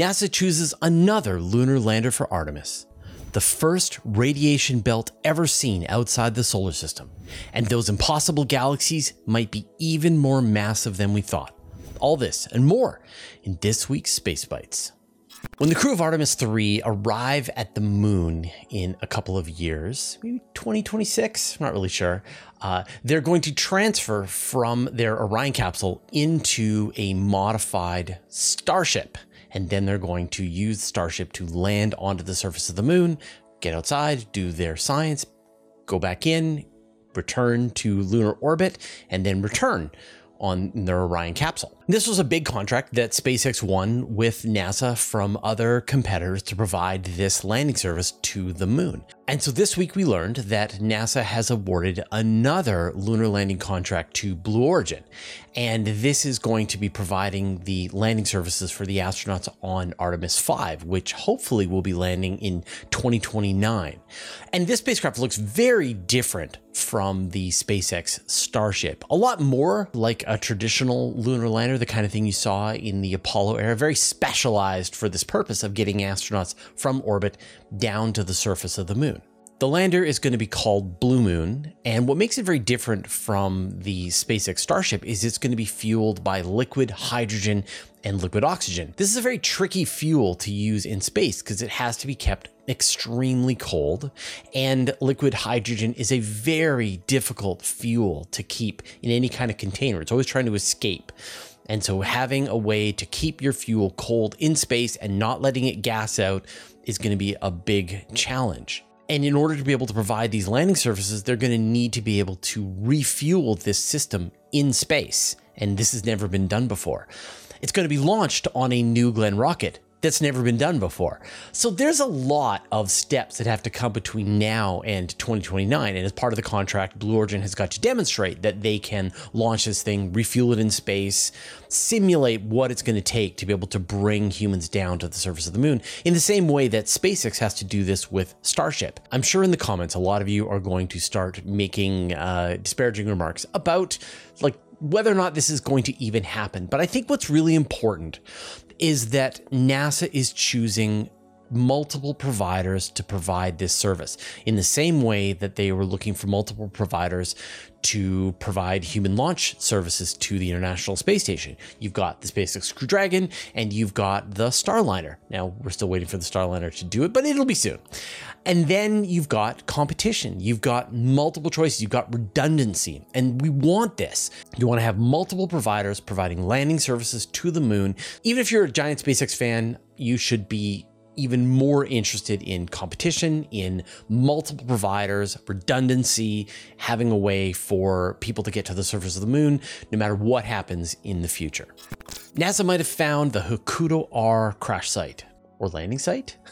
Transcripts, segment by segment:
NASA chooses another lunar lander for Artemis, the first radiation belt ever seen outside the solar system. And those impossible galaxies might be even more massive than we thought. All this and more in this week's Space Bites. When the crew of Artemis 3 arrive at the moon in a couple of years, maybe 2026, I'm not really sure, uh, they're going to transfer from their Orion capsule into a modified Starship. And then they're going to use Starship to land onto the surface of the moon, get outside, do their science, go back in, return to lunar orbit, and then return on their Orion capsule. This was a big contract that SpaceX won with NASA from other competitors to provide this landing service to the moon. And so this week we learned that NASA has awarded another lunar landing contract to Blue Origin. And this is going to be providing the landing services for the astronauts on Artemis 5, which hopefully will be landing in 2029. And this spacecraft looks very different from the SpaceX Starship. A lot more like a traditional lunar lander, the kind of thing you saw in the Apollo era, very specialized for this purpose of getting astronauts from orbit down to the surface of the moon. The lander is going to be called Blue Moon, and what makes it very different from the SpaceX Starship is it's going to be fueled by liquid hydrogen and liquid oxygen. This is a very tricky fuel to use in space because it has to be kept extremely cold, and liquid hydrogen is a very difficult fuel to keep in any kind of container. It's always trying to escape. And so, having a way to keep your fuel cold in space and not letting it gas out is going to be a big challenge. And in order to be able to provide these landing services, they're going to need to be able to refuel this system in space. And this has never been done before. It's going to be launched on a New Glenn rocket that's never been done before. So there's a lot of steps that have to come between now and 2029. And as part of the contract, Blue Origin has got to demonstrate that they can launch this thing, refuel it in space, simulate what it's going to take to be able to bring humans down to the surface of the moon in the same way that SpaceX has to do this with Starship. I'm sure in the comments, a lot of you are going to start making uh, disparaging remarks about like whether or not this is going to even happen. But I think what's really important is that NASA is choosing multiple providers to provide this service in the same way that they were looking for multiple providers to provide human launch services to the International Space Station. You've got the SpaceX Crew Dragon and you've got the Starliner. Now, we're still waiting for the Starliner to do it, but it'll be soon. And then you've got competition. You've got multiple choices. You've got redundancy. And we want this. You want to have multiple providers providing landing services to the moon. Even if you're a giant SpaceX fan, you should be even more interested in competition, in multiple providers, redundancy, having a way for people to get to the surface of the moon, no matter what happens in the future. NASA might have found the Hakuto R crash site or landing site.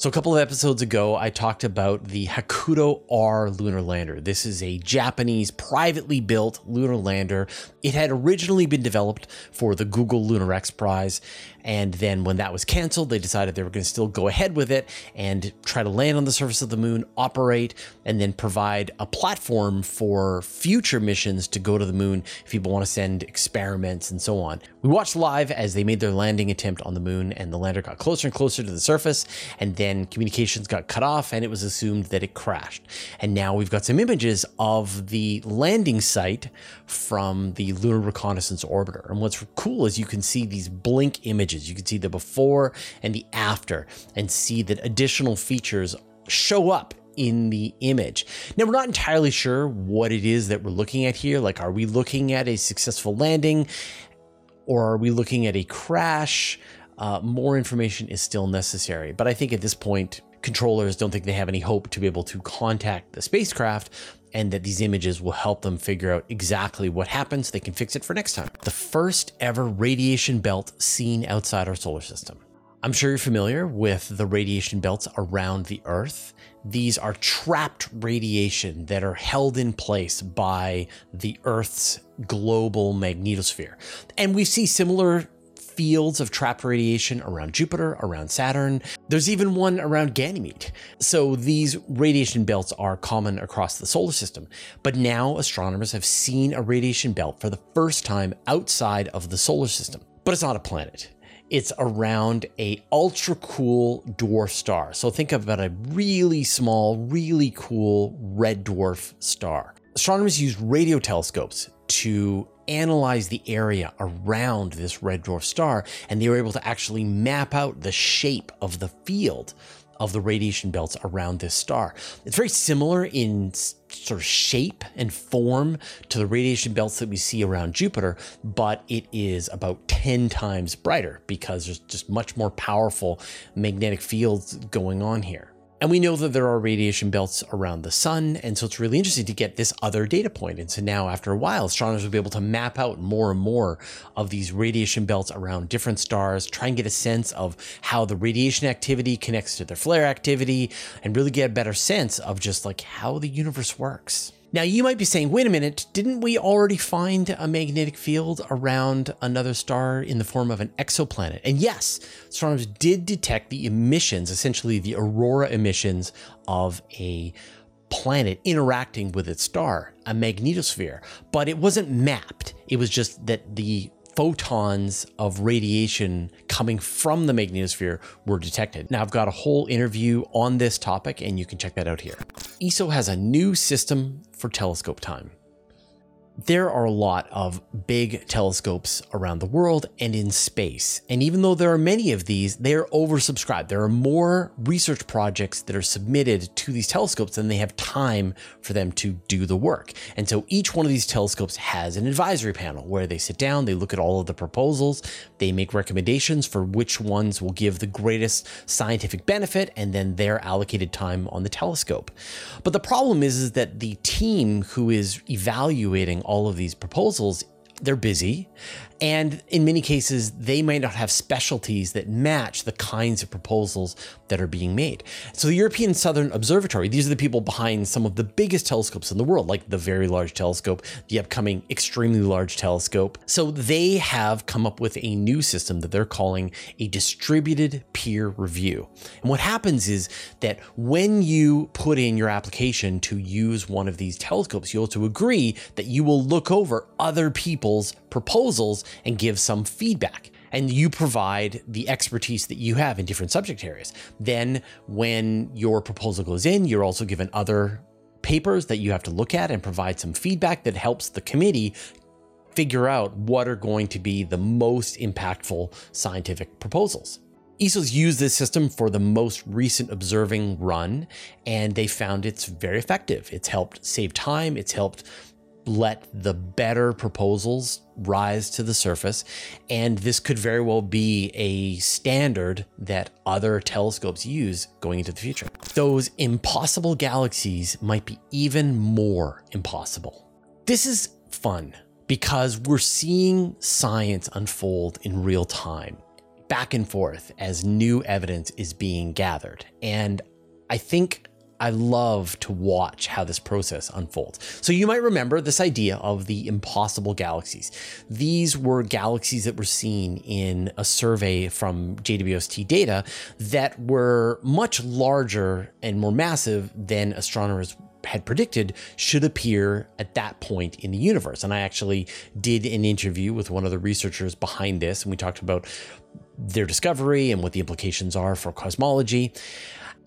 So, a couple of episodes ago, I talked about the Hakuto R lunar lander. This is a Japanese privately built lunar lander. It had originally been developed for the Google Lunar X Prize, and then when that was canceled, they decided they were going to still go ahead with it and try to land on the surface of the moon, operate, and then provide a platform for future missions to go to the moon if people want to send experiments and so on. We watched live as they made their landing attempt on the moon, and the lander got closer and closer to the surface, and then communications got cut off, and it was assumed that it crashed. And now we've got some images of the landing site from the Lunar Reconnaissance Orbiter. And what's cool is you can see these blink images. You can see the before and the after and see that additional features show up in the image. Now, we're not entirely sure what it is that we're looking at here. Like, are we looking at a successful landing or are we looking at a crash? Uh, more information is still necessary. But I think at this point, controllers don't think they have any hope to be able to contact the spacecraft and that these images will help them figure out exactly what happened so they can fix it for next time. The first ever radiation belt seen outside our solar system. I'm sure you're familiar with the radiation belts around the Earth. These are trapped radiation that are held in place by the Earth's global magnetosphere. And we see similar fields of trapped radiation around Jupiter, around Saturn. There's even one around Ganymede. So these radiation belts are common across the solar system. But now astronomers have seen a radiation belt for the first time outside of the solar system. But it's not a planet. It's around a ultra cool dwarf star. So think about a really small, really cool red dwarf star. Astronomers use radio telescopes to analyze the area around this red dwarf star, and they were able to actually map out the shape of the field of the radiation belts around this star. It's very similar in sort of shape and form to the radiation belts that we see around Jupiter, but it is about 10 times brighter because there's just much more powerful magnetic fields going on here. And we know that there are radiation belts around the sun. And so it's really interesting to get this other data point. And so now, after a while, astronomers will be able to map out more and more of these radiation belts around different stars, try and get a sense of how the radiation activity connects to their flare activity, and really get a better sense of just like how the universe works. Now, you might be saying, wait a minute, didn't we already find a magnetic field around another star in the form of an exoplanet? And yes, astronomers did detect the emissions, essentially the aurora emissions of a planet interacting with its star, a magnetosphere, but it wasn't mapped. It was just that the photons of radiation coming from the magnetosphere were detected. Now, I've got a whole interview on this topic, and you can check that out here. ESO has a new system for telescope time there are a lot of big telescopes around the world and in space. And even though there are many of these, they are oversubscribed. There are more research projects that are submitted to these telescopes than they have time for them to do the work. And so each one of these telescopes has an advisory panel where they sit down, they look at all of the proposals, they make recommendations for which ones will give the greatest scientific benefit, and then their allocated time on the telescope. But the problem is, is that the team who is evaluating all of these proposals, they're busy and in many cases, they might not have specialties that match the kinds of proposals that are being made. So, the European Southern Observatory, these are the people behind some of the biggest telescopes in the world, like the Very Large Telescope, the upcoming Extremely Large Telescope. So, they have come up with a new system that they're calling a distributed peer review. And what happens is that when you put in your application to use one of these telescopes, you also agree that you will look over other people's proposals and give some feedback. And you provide the expertise that you have in different subject areas. Then, when your proposal goes in, you're also given other papers that you have to look at and provide some feedback that helps the committee figure out what are going to be the most impactful scientific proposals. ESO's used this system for the most recent observing run, and they found it's very effective. It's helped save time, it's helped let the better proposals rise to the surface. And this could very well be a standard that other telescopes use going into the future. Those impossible galaxies might be even more impossible. This is fun because we're seeing science unfold in real time, back and forth as new evidence is being gathered. And I think I love to watch how this process unfolds. So you might remember this idea of the impossible galaxies. These were galaxies that were seen in a survey from JWST data that were much larger and more massive than astronomers had predicted should appear at that point in the universe. And I actually did an interview with one of the researchers behind this, and we talked about their discovery and what the implications are for cosmology.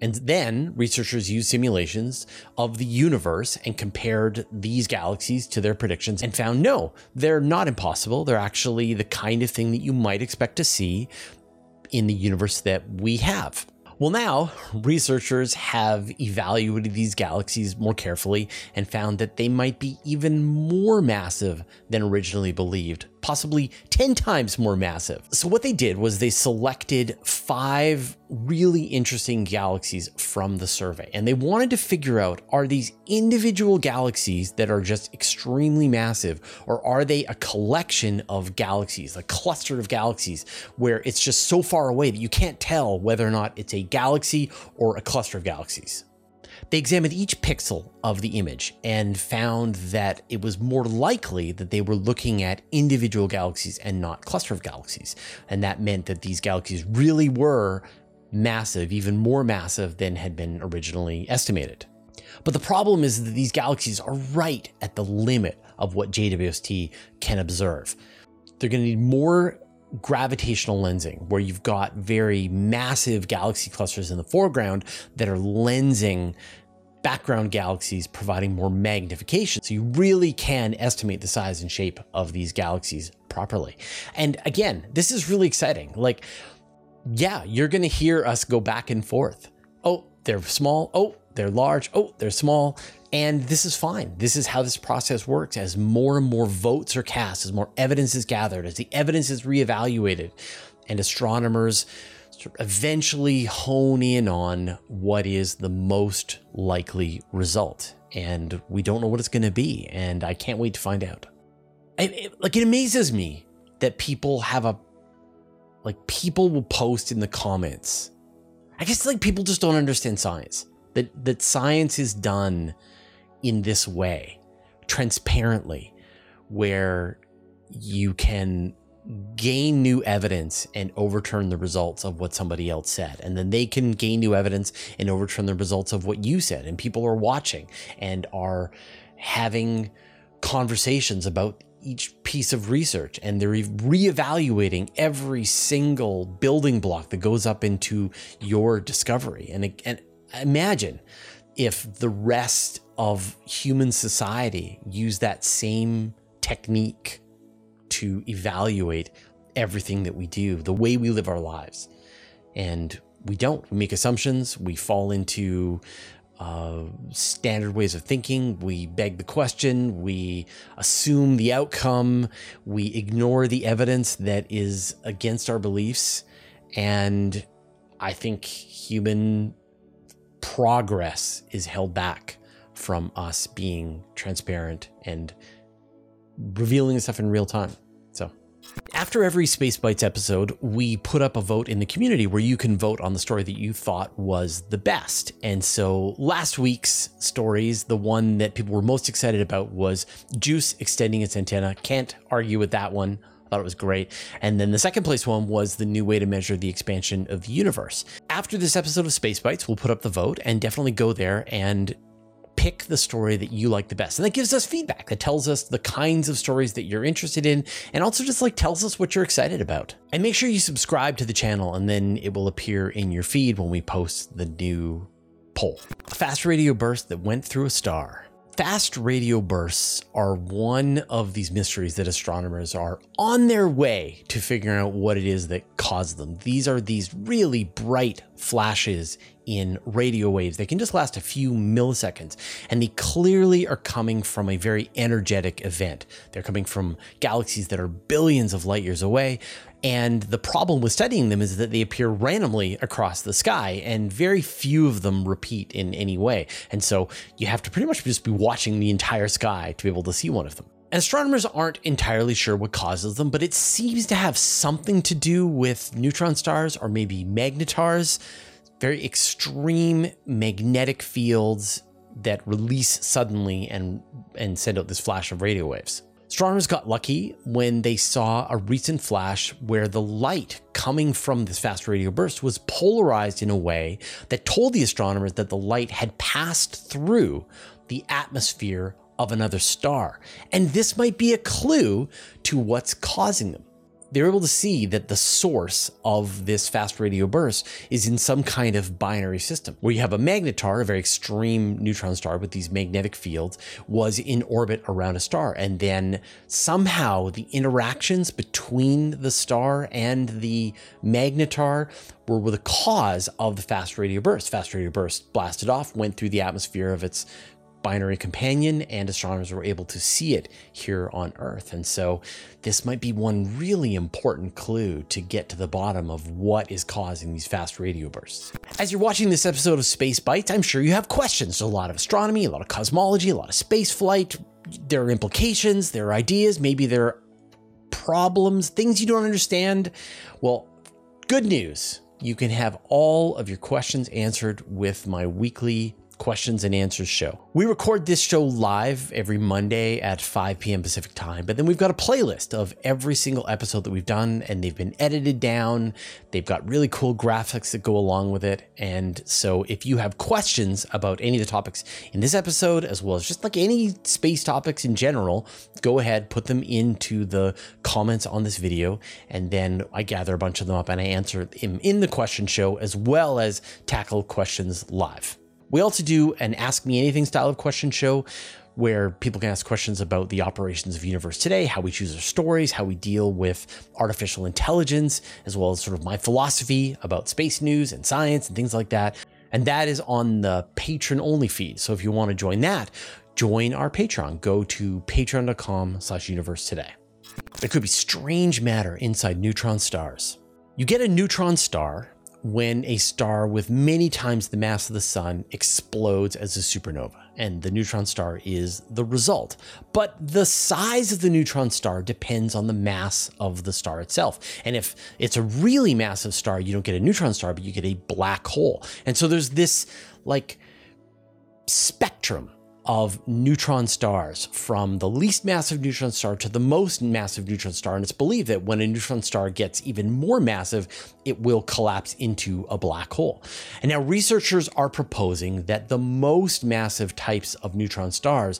And then researchers used simulations of the universe and compared these galaxies to their predictions and found no, they're not impossible. They're actually the kind of thing that you might expect to see in the universe that we have. Well, now researchers have evaluated these galaxies more carefully and found that they might be even more massive than originally believed possibly 10 times more massive. So, what they did was they selected five really interesting galaxies from the survey, and they wanted to figure out are these individual galaxies that are just extremely massive, or are they a collection of galaxies, a cluster of galaxies where it's just so far away that you can't tell whether or not it's a galaxy or a cluster of galaxies? They examined each pixel of the image and found that it was more likely that they were looking at individual galaxies and not cluster of galaxies. And that meant that these galaxies really were massive, even more massive than had been originally estimated. But the problem is that these galaxies are right at the limit of what JWST can observe. They're going to need more gravitational lensing, where you've got very massive galaxy clusters in the foreground that are lensing background galaxies, providing more magnification. So you really can estimate the size and shape of these galaxies properly. And again, this is really exciting. Like, yeah, you're going to hear us go back and forth. Oh, they're small. Oh, they're large. Oh, they're small. And this is fine. This is how this process works. As more and more votes are cast, as more evidence is gathered, as the evidence is reevaluated, and astronomers eventually hone in on what is the most likely result. And we don't know what it's going to be. And I can't wait to find out. It, it, like, it amazes me that people have a, like, people will post in the comments. I guess, like, people just don't understand science. That, that science is done in this way, transparently, where you can gain new evidence and overturn the results of what somebody else said. And then they can gain new evidence and overturn the results of what you said. And people are watching and are having conversations about each piece of research and they're reevaluating every single building block that goes up into your discovery. And, and imagine if the rest of human society use that same technique to evaluate everything that we do, the way we live our lives. And we don't. We make assumptions, we fall into uh, standard ways of thinking, we beg the question, we assume the outcome, we ignore the evidence that is against our beliefs. And I think human progress is held back from us being transparent and revealing stuff in real time. So, after every Space Bites episode, we put up a vote in the community where you can vote on the story that you thought was the best. And so, last week's stories, the one that people were most excited about was Juice extending its antenna. Can't argue with that one. I thought it was great. And then the second place one was the new way to measure the expansion of the universe. After this episode of Space Bites, we'll put up the vote and definitely go there and pick the story that you like the best. And that gives us feedback that tells us the kinds of stories that you're interested in and also just like tells us what you're excited about. And make sure you subscribe to the channel and then it will appear in your feed when we post the new poll. A fast radio burst that went through a star. Fast radio bursts are one of these mysteries that astronomers are on their way to figuring out what it is that caused them. These are these really bright flashes in radio waves. They can just last a few milliseconds, and they clearly are coming from a very energetic event. They're coming from galaxies that are billions of light years away. And the problem with studying them is that they appear randomly across the sky, and very few of them repeat in any way. And so you have to pretty much just be watching the entire sky to be able to see one of them. Astronomers aren't entirely sure what causes them, but it seems to have something to do with neutron stars or maybe magnetars very extreme magnetic fields that release suddenly and and send out this flash of radio waves. Astronomers got lucky when they saw a recent flash where the light coming from this fast radio burst was polarized in a way that told the astronomers that the light had passed through the atmosphere of another star. And this might be a clue to what's causing them they're able to see that the source of this fast radio burst is in some kind of binary system where you have a magnetar, a very extreme neutron star with these magnetic fields, was in orbit around a star. And then somehow the interactions between the star and the magnetar were the cause of the fast radio burst. Fast radio burst blasted off, went through the atmosphere of its binary companion, and astronomers were able to see it here on Earth. And so, this might be one really important clue to get to the bottom of what is causing these fast radio bursts. As you're watching this episode of Space Bites, I'm sure you have questions. a lot of astronomy, a lot of cosmology, a lot of space flight. There are implications, there are ideas, maybe there are problems, things you don't understand. Well, good news. You can have all of your questions answered with my weekly questions and answers show. We record this show live every Monday at 5 p.m. Pacific time, but then we've got a playlist of every single episode that we've done, and they've been edited down. They've got really cool graphics that go along with it. And so if you have questions about any of the topics in this episode, as well as just like any space topics in general, go ahead, put them into the comments on this video, and then I gather a bunch of them up and I answer them in the question show as well as tackle questions live. We also do an Ask Me Anything style of question show where people can ask questions about the operations of universe today, how we choose our stories, how we deal with artificial intelligence, as well as sort of my philosophy about space news and science and things like that. And that is on the patron only feed. So if you want to join that, join our Patreon. Go to patreon.com slash universe today. There could be strange matter inside neutron stars. You get a neutron star when a star with many times the mass of the sun explodes as a supernova, and the neutron star is the result. But the size of the neutron star depends on the mass of the star itself. And if it's a really massive star, you don't get a neutron star, but you get a black hole. And so there's this like spectrum of neutron stars from the least massive neutron star to the most massive neutron star. And it's believed that when a neutron star gets even more massive, it will collapse into a black hole. And now researchers are proposing that the most massive types of neutron stars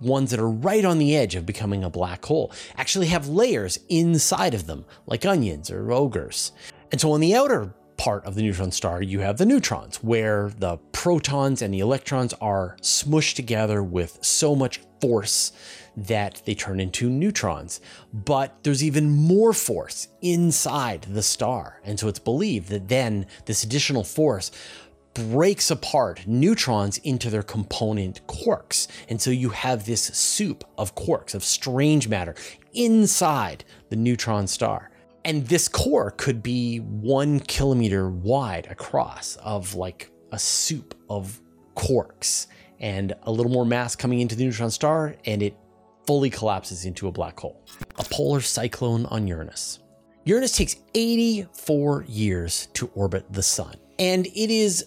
ones that are right on the edge of becoming a black hole actually have layers inside of them, like onions or ogres. And so on the outer part of the neutron star, you have the neutrons, where the protons and the electrons are smushed together with so much force that they turn into neutrons. But there's even more force inside the star. And so it's believed that then this additional force breaks apart neutrons into their component quarks. And so you have this soup of quarks, of strange matter inside the neutron star. And this core could be one kilometer wide across of like a soup of quarks and a little more mass coming into the neutron star, and it fully collapses into a black hole. A polar cyclone on Uranus. Uranus takes 84 years to orbit the sun, and it is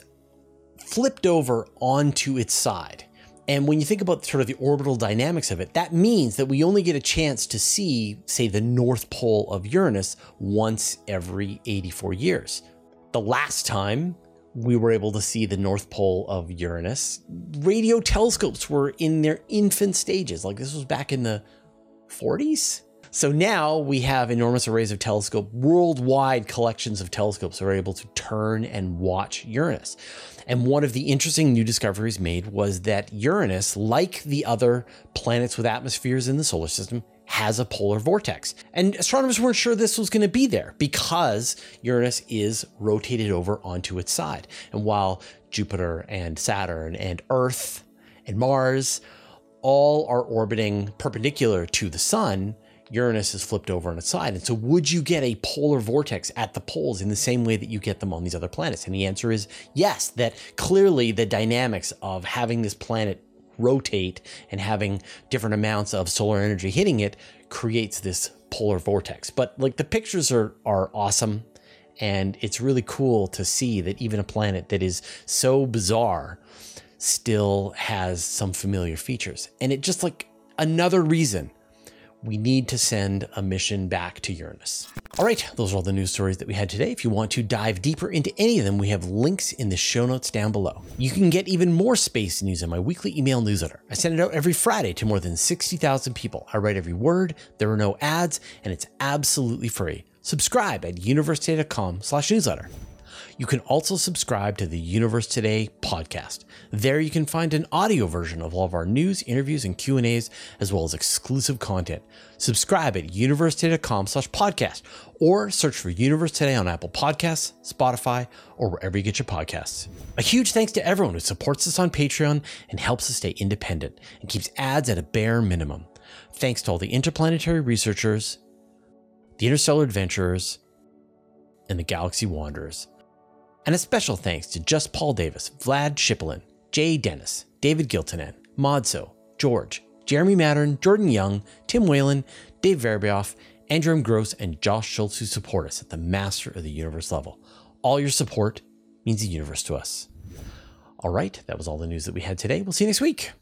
flipped over onto its side. And when you think about sort of the orbital dynamics of it, that means that we only get a chance to see, say, the North Pole of Uranus once every 84 years. The last time we were able to see the North Pole of Uranus, radio telescopes were in their infant stages. Like this was back in the 40s. So now we have enormous arrays of telescope, worldwide collections of telescopes are able to turn and watch Uranus. And one of the interesting new discoveries made was that Uranus, like the other planets with atmospheres in the solar system, has a polar vortex. And astronomers weren't sure this was going to be there because Uranus is rotated over onto its side. And while Jupiter and Saturn and Earth and Mars all are orbiting perpendicular to the sun, Uranus is flipped over on its side. And so, would you get a polar vortex at the poles in the same way that you get them on these other planets? And the answer is yes, that clearly the dynamics of having this planet rotate and having different amounts of solar energy hitting it creates this polar vortex. But like the pictures are are awesome and it's really cool to see that even a planet that is so bizarre still has some familiar features. And it just like another reason we need to send a mission back to Uranus. All right, those are all the news stories that we had today. If you want to dive deeper into any of them, we have links in the show notes down below. You can get even more space news in my weekly email newsletter. I send it out every Friday to more than 60,000 people. I write every word, there are no ads, and it's absolutely free. Subscribe at universetoday.com slash newsletter. You can also subscribe to the Universe Today podcast. There you can find an audio version of all of our news, interviews, and Q&As, as well as exclusive content. Subscribe at universetoday.com slash podcast or search for Universe Today on Apple Podcasts, Spotify, or wherever you get your podcasts. A huge thanks to everyone who supports us on Patreon and helps us stay independent and keeps ads at a bare minimum. Thanks to all the interplanetary researchers, the interstellar adventurers, and the galaxy wanderers. And a special thanks to Just Paul Davis, Vlad Shipplin, Jay Dennis, David Giltonan, Modso, George, Jeremy Mattern, Jordan Young, Tim Whalen, Dave Verbeoff, Andrew Gross, and Josh Schultz who support us at the Master of the Universe level. All your support means the universe to us. All right, that was all the news that we had today. We'll see you next week.